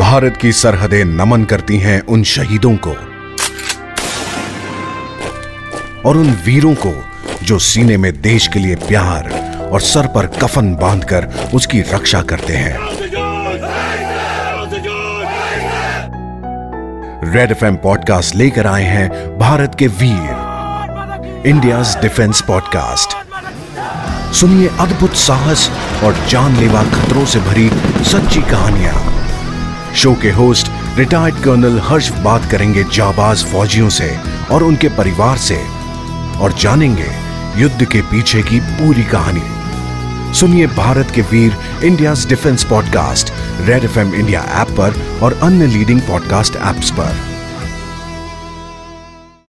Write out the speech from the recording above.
भारत की सरहदें नमन करती हैं उन शहीदों को और उन वीरों को जो सीने में देश के लिए प्यार और सर पर कफन बांधकर उसकी रक्षा करते हैं। रेड एफएम पॉडकास्ट लेकर आए हैं भारत के वीर। India's defence podcast. सुनिए अद्भुत साहस और जानलेवा खतरों से भरी सच्ची कहानियाँ। शो के होस्ट, रिटायर्ड कर्नल हर्ष बात करेंगे जाबाज फौजियों से और उनके परिवार से और जानेंगे युद्ध के पीछे की पूरी कहानी। सुनिए भारत के वीर India defence podcast, red FM India app पर और अन्य लीडिंग पॉडकास्ट ऐप्स पर।